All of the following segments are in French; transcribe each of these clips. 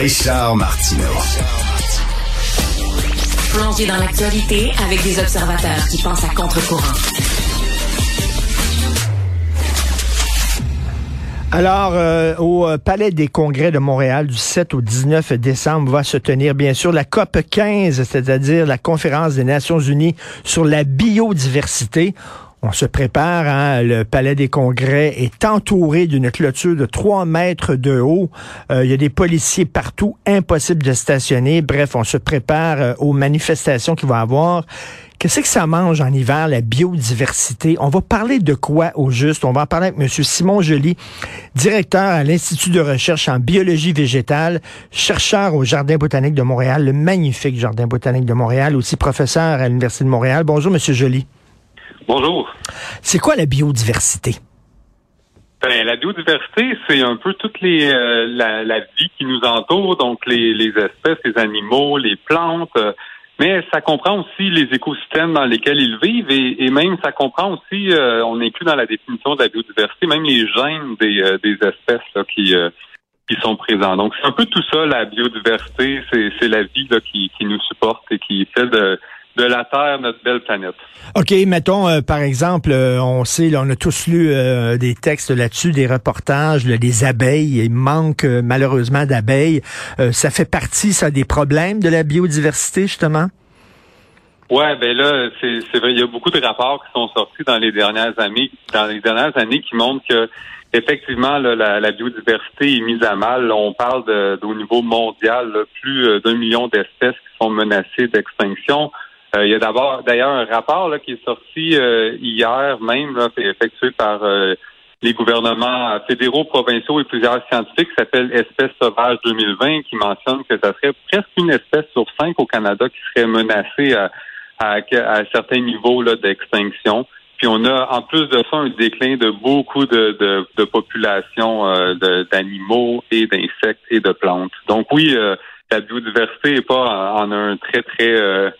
Richard Martineau. Plongé dans l'actualité avec des observateurs qui pensent à contre-courant. Alors, euh, au euh, Palais des Congrès de Montréal, du 7 au 19 décembre, va se tenir bien sûr la COP 15, c'est-à-dire la conférence des Nations Unies sur la biodiversité. On se prépare, hein, le Palais des Congrès est entouré d'une clôture de 3 mètres de haut. Euh, il y a des policiers partout, impossible de stationner. Bref, on se prépare euh, aux manifestations qu'il va avoir. Qu'est-ce que ça mange en hiver, la biodiversité? On va parler de quoi au juste? On va en parler avec M. Simon Joly, directeur à l'Institut de recherche en biologie végétale, chercheur au Jardin botanique de Montréal, le magnifique Jardin botanique de Montréal, aussi professeur à l'Université de Montréal. Bonjour, M. Joly. Bonjour. C'est quoi la biodiversité? Ben, la biodiversité, c'est un peu toute les euh, la, vie qui nous entoure, donc les, espèces, les animaux, les plantes, euh, mais ça comprend aussi les écosystèmes dans lesquels ils vivent et, même ça comprend aussi, euh, on inclut dans la définition de la biodiversité, même les gènes des, des espèces qui qui sont présents. Donc c'est un peu tout ça, la biodiversité, c'est la vie qui, qui nous supporte et qui fait de de la Terre, notre belle planète. OK, mettons, euh, par exemple, euh, on sait, on a tous lu euh, des textes là-dessus, des reportages, des abeilles. Il manque malheureusement d'abeilles. ça fait partie, ça, des problèmes de la biodiversité, justement? Ouais, ben là, c'est vrai, il y a beaucoup de rapports qui sont sortis dans les dernières années, dans les dernières années qui montrent que effectivement la, biodiversité est mise à mal. On parle au niveau mondial, plus d'un million d'espèces qui sont menacées d'extinction. Euh, il y a d'abord d'ailleurs un rapport là, qui est sorti euh, hier même, là, effectué par euh, les gouvernements fédéraux, provinciaux et plusieurs scientifiques, qui s'appelle Espèces sauvages 2020, qui mentionne que ça serait presque une espèce sur cinq au Canada qui serait menacée à, à, à certains niveaux d'extinction. Puis on a en plus de ça un déclin de beaucoup de, de, de populations d'animaux et d'insectes et de plantes. Donc oui, la biodiversité n'est pas en, un très très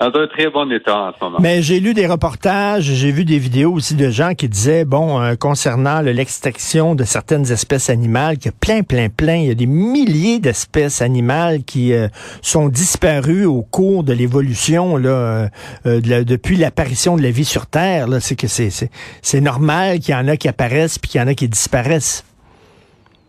dans un très bon état en ce moment. Mais j'ai lu des reportages, j'ai vu des vidéos aussi de gens qui disaient, bon, euh, concernant l'extraction de certaines espèces animales, qu'il y a plein, plein, plein, il y a des milliers d'espèces animales qui euh, sont disparues au cours de l'évolution, là, euh, depuis l'apparition de la vie sur Terre. C'est que c'est, normal qu'il y en a qui apparaissent puis qu'il y en a qui disparaissent.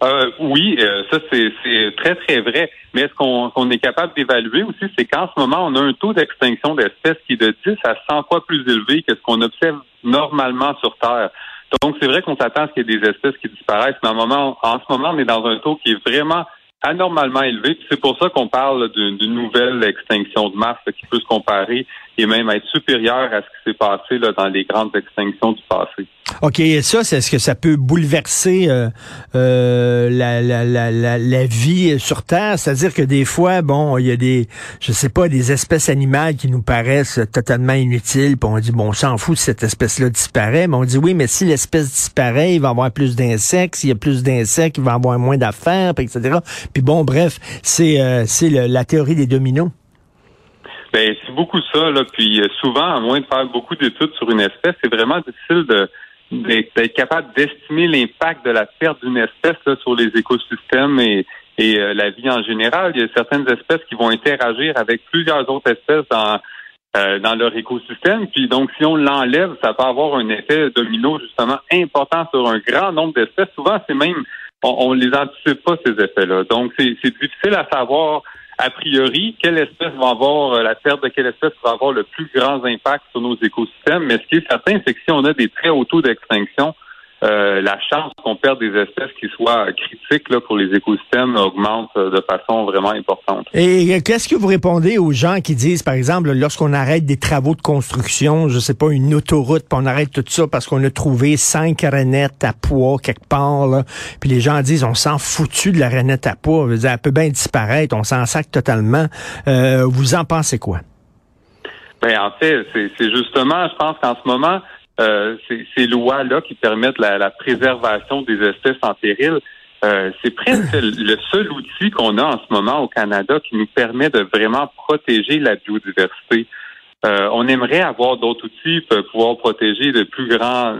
Euh, oui, euh, ça c'est très très vrai. Mais ce qu'on est capable d'évaluer aussi, c'est qu'en ce moment, on a un taux d'extinction d'espèces qui est de 10 à 100 fois plus élevé que ce qu'on observe normalement sur Terre. Donc c'est vrai qu'on s'attend à ce qu'il y ait des espèces qui disparaissent, mais en, moment, en ce moment, on est dans un taux qui est vraiment anormalement élevé. C'est pour ça qu'on parle d'une nouvelle extinction de masse qui peut se comparer et même être supérieure à ce qui s'est passé là, dans les grandes extinctions du passé. OK, et ça, c'est ce que ça peut bouleverser euh, euh, la, la, la, la, vie sur Terre? C'est-à-dire que des fois, bon, il y a des, je sais pas, des espèces animales qui nous paraissent totalement inutiles, puis on dit, bon, on s'en fout si cette espèce-là disparaît, mais on dit, oui, mais si l'espèce disparaît, il va y avoir plus d'insectes, s'il y a plus d'insectes, il va y avoir moins d'affaires, etc. Puis bon, bref, c'est euh, c'est la théorie des dominos. Ben, c'est beaucoup ça, là. Puis souvent, à moins de faire beaucoup d'études sur une espèce, c'est vraiment difficile de d'être capable d'estimer l'impact de la perte d'une espèce sur les écosystèmes et, et euh, la vie en général. Il y a certaines espèces qui vont interagir avec plusieurs autres espèces dans euh, dans leur écosystème. Puis donc, si on l'enlève, ça peut avoir un effet domino justement important sur un grand nombre d'espèces. Souvent, c'est même on, on les anticipe pas ces effets-là. Donc, c'est difficile à savoir a priori, quelle espèce va avoir, euh, la perte de quelle espèce va avoir le plus grand impact sur nos écosystèmes? Mais ce qui est certain, c'est que si on a des très hauts taux d'extinction, euh, la chance qu'on perde des espèces qui soient critiques là, pour les écosystèmes augmente euh, de façon vraiment importante. Et qu'est-ce que vous répondez aux gens qui disent, par exemple, lorsqu'on arrête des travaux de construction, je sais pas, une autoroute, puis on arrête tout ça parce qu'on a trouvé cinq renettes à poids quelque part, là, puis les gens disent, on s'en foutu de la renette à poids, elle peut bien disparaître, on s'en sac totalement. Euh, vous en pensez quoi? Ben, en fait, c'est justement, je pense qu'en ce moment, euh, ces, lois-là qui permettent la, préservation des espèces en péril, euh, c'est presque le seul outil qu'on a en ce moment au Canada qui nous permet de vraiment protéger la biodiversité. Euh, on aimerait avoir d'autres outils pour pouvoir protéger de plus grands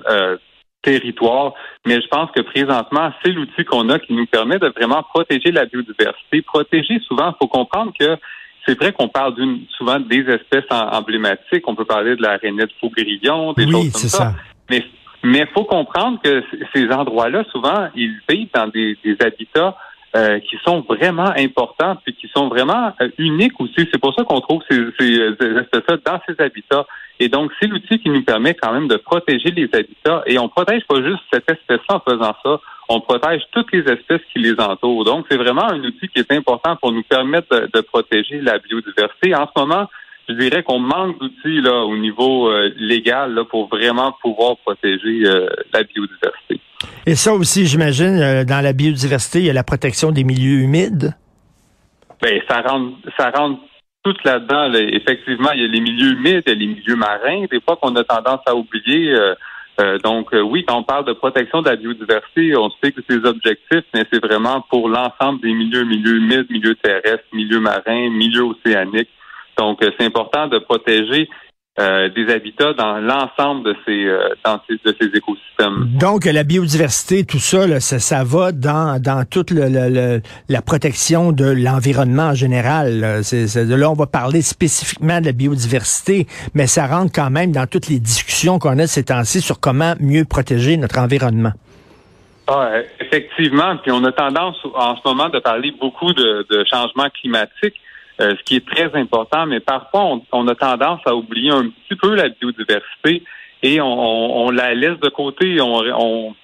territoire. Mais je pense que présentement, c'est l'outil qu'on a qui nous permet de vraiment protéger la biodiversité. Protéger, souvent, il faut comprendre que c'est vrai qu'on parle d'une souvent des espèces emblématiques. On peut parler de la rainette faux-grillon, des choses comme ça. Mais mais faut comprendre que ces endroits-là, souvent, ils vivent dans des, des habitats euh, qui sont vraiment importants et qui sont vraiment euh, uniques aussi. C'est pour ça qu'on trouve ces, ces, espèces-là dans ces habitats. Et donc, c'est l'outil qui nous permet quand même de protéger les habitats. Et on protège pas juste cette espèce-là en faisant ça, on protège toutes les espèces qui les entourent. Donc, c'est vraiment un outil qui est important pour nous permettre de, protéger la biodiversité. En ce moment, je dirais qu'on manque d'outils là au niveau euh, légal là, pour vraiment pouvoir protéger la biodiversité. Et ça aussi, j'imagine, euh, dans la biodiversité, il y a la protection des milieux humides. Ben, ça rentre, ça rentre tout là-dedans. Effectivement, il y a les milieux humides, a les milieux marins, des fois qu'on a tendance à oublier. Euh, euh, donc, oui, quand on parle de protection de la biodiversité, on sait que c'est objectifs, mais c'est vraiment pour l'ensemble des milieux, milieux humides, milieux terrestres, milieux marins, milieux océaniques. Donc, c'est important de protéger euh, des habitats dans l'ensemble de ces, euh, de ces écosystèmes. Donc la biodiversité, tout ça, ça, ça, va dans, dans toute le, la protection de l'environnement en général. Là. là, on va parler spécifiquement de la biodiversité, mais ça rentre quand même dans toutes les discussions qu'on a ces temps-ci sur comment mieux protéger notre environnement. Ah, effectivement, puis on a tendance en ce moment de parler beaucoup de, de changement climatique. Euh, ce qui est très important, mais parfois on, a tendance à oublier un petit peu la biodiversité et on, la laisse de côté. On,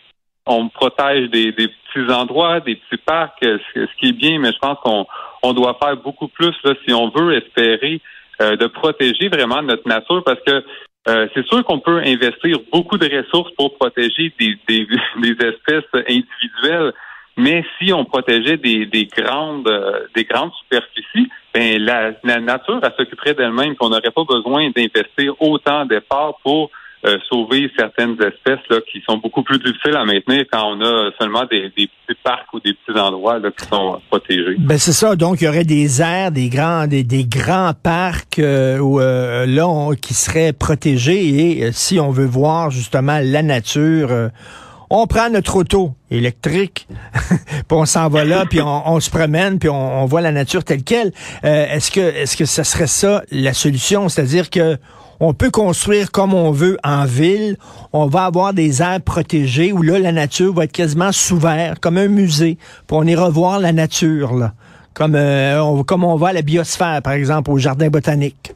on, protège des, petits endroits, des petits parcs, ce, qui est bien, mais je pense qu'on on doit faire beaucoup plus là, si on veut espérer euh, de protéger vraiment notre nature parce que euh, c'est sûr qu'on peut investir beaucoup de ressources pour protéger des, des, des espèces individuelles, mais si on protégeait des, des grandes des grandes superficies, ben la, la nature elle s'occuperait d'elle-même, qu'on n'aurait pas besoin d'investir autant d'efforts pour euh, sauver certaines espèces là, qui sont beaucoup plus difficiles à maintenir quand on a seulement des, des petits parcs ou des petits endroits là, qui sont protégés. Ben c'est ça. Donc il y aurait des aires, des grands, des, des grands parcs euh, où, euh, là qui seraient protégés et si on veut voir justement la nature on prend notre auto électrique, puis on s'en va là, puis on, se promène, puis on, voit la nature telle qu'elle. Euh, est-ce que est-ce que ça serait ça la solution, c'est-à-dire que on peut construire comme on veut en ville, on va avoir des aires protégées où là la nature va être quasiment sous verre, comme un musée, puis on ira voir la nature comme euh, on, comme on va à la biosphère par exemple au jardin botanique.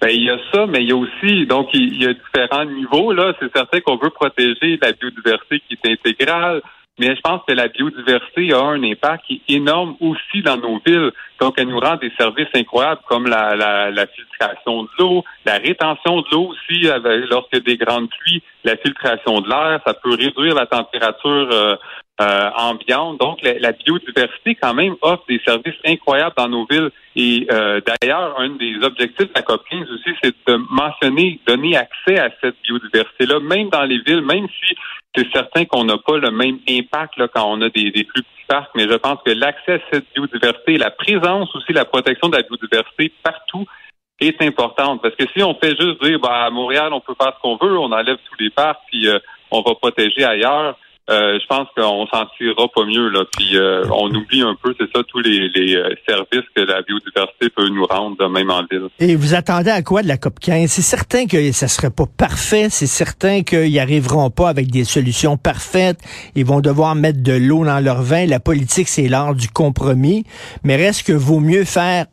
Ben, il y a ça, mais il y a aussi, donc, il y a différents niveaux, là. C'est certain qu'on veut protéger la biodiversité qui est intégrale, mais je pense que la biodiversité a un impact qui est énorme aussi dans nos villes. Donc, elle nous rend des services incroyables comme la, la, filtration de l'eau, la rétention de l'eau aussi, lorsqu'il y a des grandes pluies, la filtration de l'air, ça peut réduire la température euh, euh, ambiante. Donc, la, biodiversité, quand même, offre des services incroyables dans nos villes. Et euh, d'ailleurs, un des objectifs de la COP 15 aussi, c'est de mentionner, donner accès à cette biodiversité-là, même dans les villes, même si c'est certain qu'on n'a pas le même impact là, quand on a des, des plus petits parcs, mais je pense que l'accès à cette biodiversité, la présence aussi, la protection de la biodiversité partout est importante. Parce que si on fait juste dire, bah, à Montréal, on peut faire ce qu'on veut, on enlève tous les parcs, puis euh, on va protéger ailleurs, euh, je pense qu'on s'en tirera pas mieux. Là. Puis euh, on oublie un peu, c'est ça, tous les, euh, services que la biodiversité peut nous rendre, même en ville. Et vous attendez à quoi de la COP 15? C'est certain que ça serait pas parfait, c'est certain qu'ils arriveront pas avec des solutions parfaites. Ils vont devoir mettre de l'eau dans leur vin. La politique, c'est l'art du compromis. Mais reste que vaut mieux faire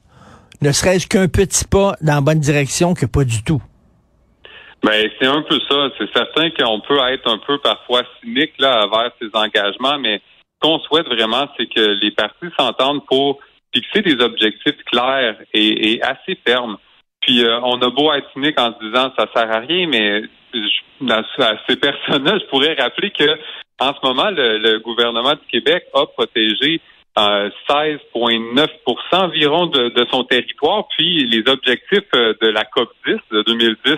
ne serait-ce qu'un petit pas dans la bonne direction que pas du tout. Ben, c'est un peu ça. C'est certain qu'on peut être un peu parfois cynique là envers ces engagements, mais ce qu'on souhaite vraiment, c'est que les partis s'entendent pour fixer des objectifs clairs et, assez fermes. Puis euh, on a beau être cynique en se disant ça sert à rien, mais à ces personnes-là, je pourrais rappeler que en ce moment, le, gouvernement du Québec a protégé 16,9% euh, environ de, de, son territoire, puis les objectifs euh, de la COP 10 de 2010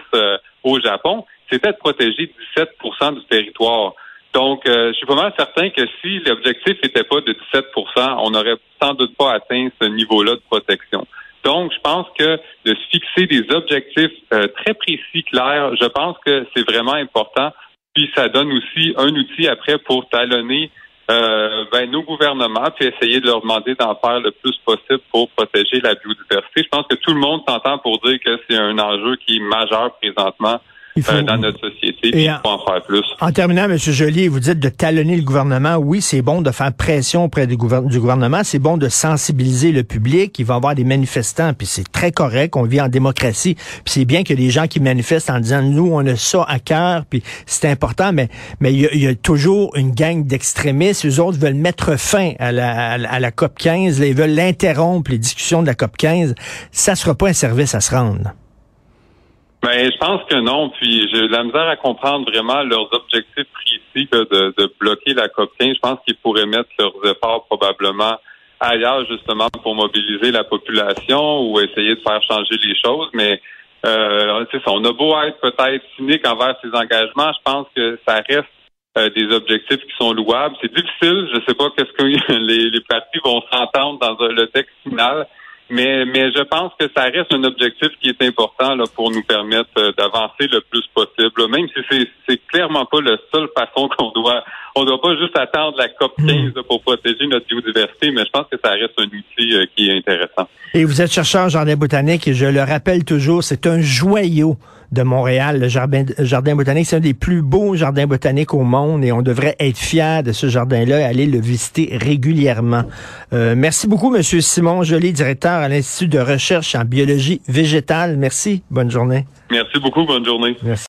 au Japon, c'était de protéger 17% du territoire. Donc, euh, je suis mal certain que si l'objectif n'était pas de 17% on n'aurait sans doute pas atteint ce niveau-là de protection. Donc, je pense que de se fixer des objectifs euh, très précis, clairs, je pense que c'est vraiment important. puis ça donne aussi un outil après pour talonner euh, ben, nos gouvernements, puis essayer de leur demander d'en faire le plus possible pour protéger la biodiversité. Je pense que tout le monde s'entend pour dire que c'est un enjeu qui est majeur présentement euh, dans notre société, puis il faut en faire plus. En terminant, M. Joly, vous dites de talonner le gouvernement. Oui, c'est bon de faire pression auprès du, gouvernement. C'est bon de sensibiliser le public. Il va y avoir des manifestants, puis c'est très correct. On vit en démocratie. Puis c'est bien que les gens qui manifestent en disant, nous, on a ça à cœur, puis c'est important, mais mais il y, a toujours une gang d'extrémistes. Les autres veulent mettre fin à la, à la COP 15. ils veulent l'interrompre, les discussions de la COP 15. Ça sera pas un service à se rendre. Ben, je pense que non. Puis j'ai de la misère à comprendre vraiment leurs objectifs précis de, de bloquer la COP 15. Je pense qu'ils pourraient mettre leurs efforts probablement ailleurs justement pour mobiliser la population ou essayer de faire changer les choses. Mais euh, on a beau être peut-être cynique envers ces engagements, je pense que ça reste euh, des objectifs qui sont louables. C'est difficile. Je ne sais pas qu'est-ce que les, les partis vont s'entendre dans le texte final. Mais, mais je pense que ça reste un objectif qui est important là, pour nous permettre euh, d'avancer le plus possible. Même si c'est, c'est clairement pas la seule façon qu'on doit. On doit pas juste attendre la COP 15 hmm. pour protéger notre biodiversité, mais je pense que ça reste un outil euh, qui est intéressant. Et vous êtes chercheur en jardin botanique et je le rappelle toujours, c'est un joyau de Montréal. Le jardin, jardin botanique, c'est un des plus beaux jardins botaniques au monde et on devrait être fier de ce jardin-là et aller le visiter régulièrement. Euh, merci beaucoup, Monsieur Simon Joly, directeur à l'Institut de recherche en biologie végétale. Merci. Bonne journée. Merci beaucoup. Bonne journée. Merci.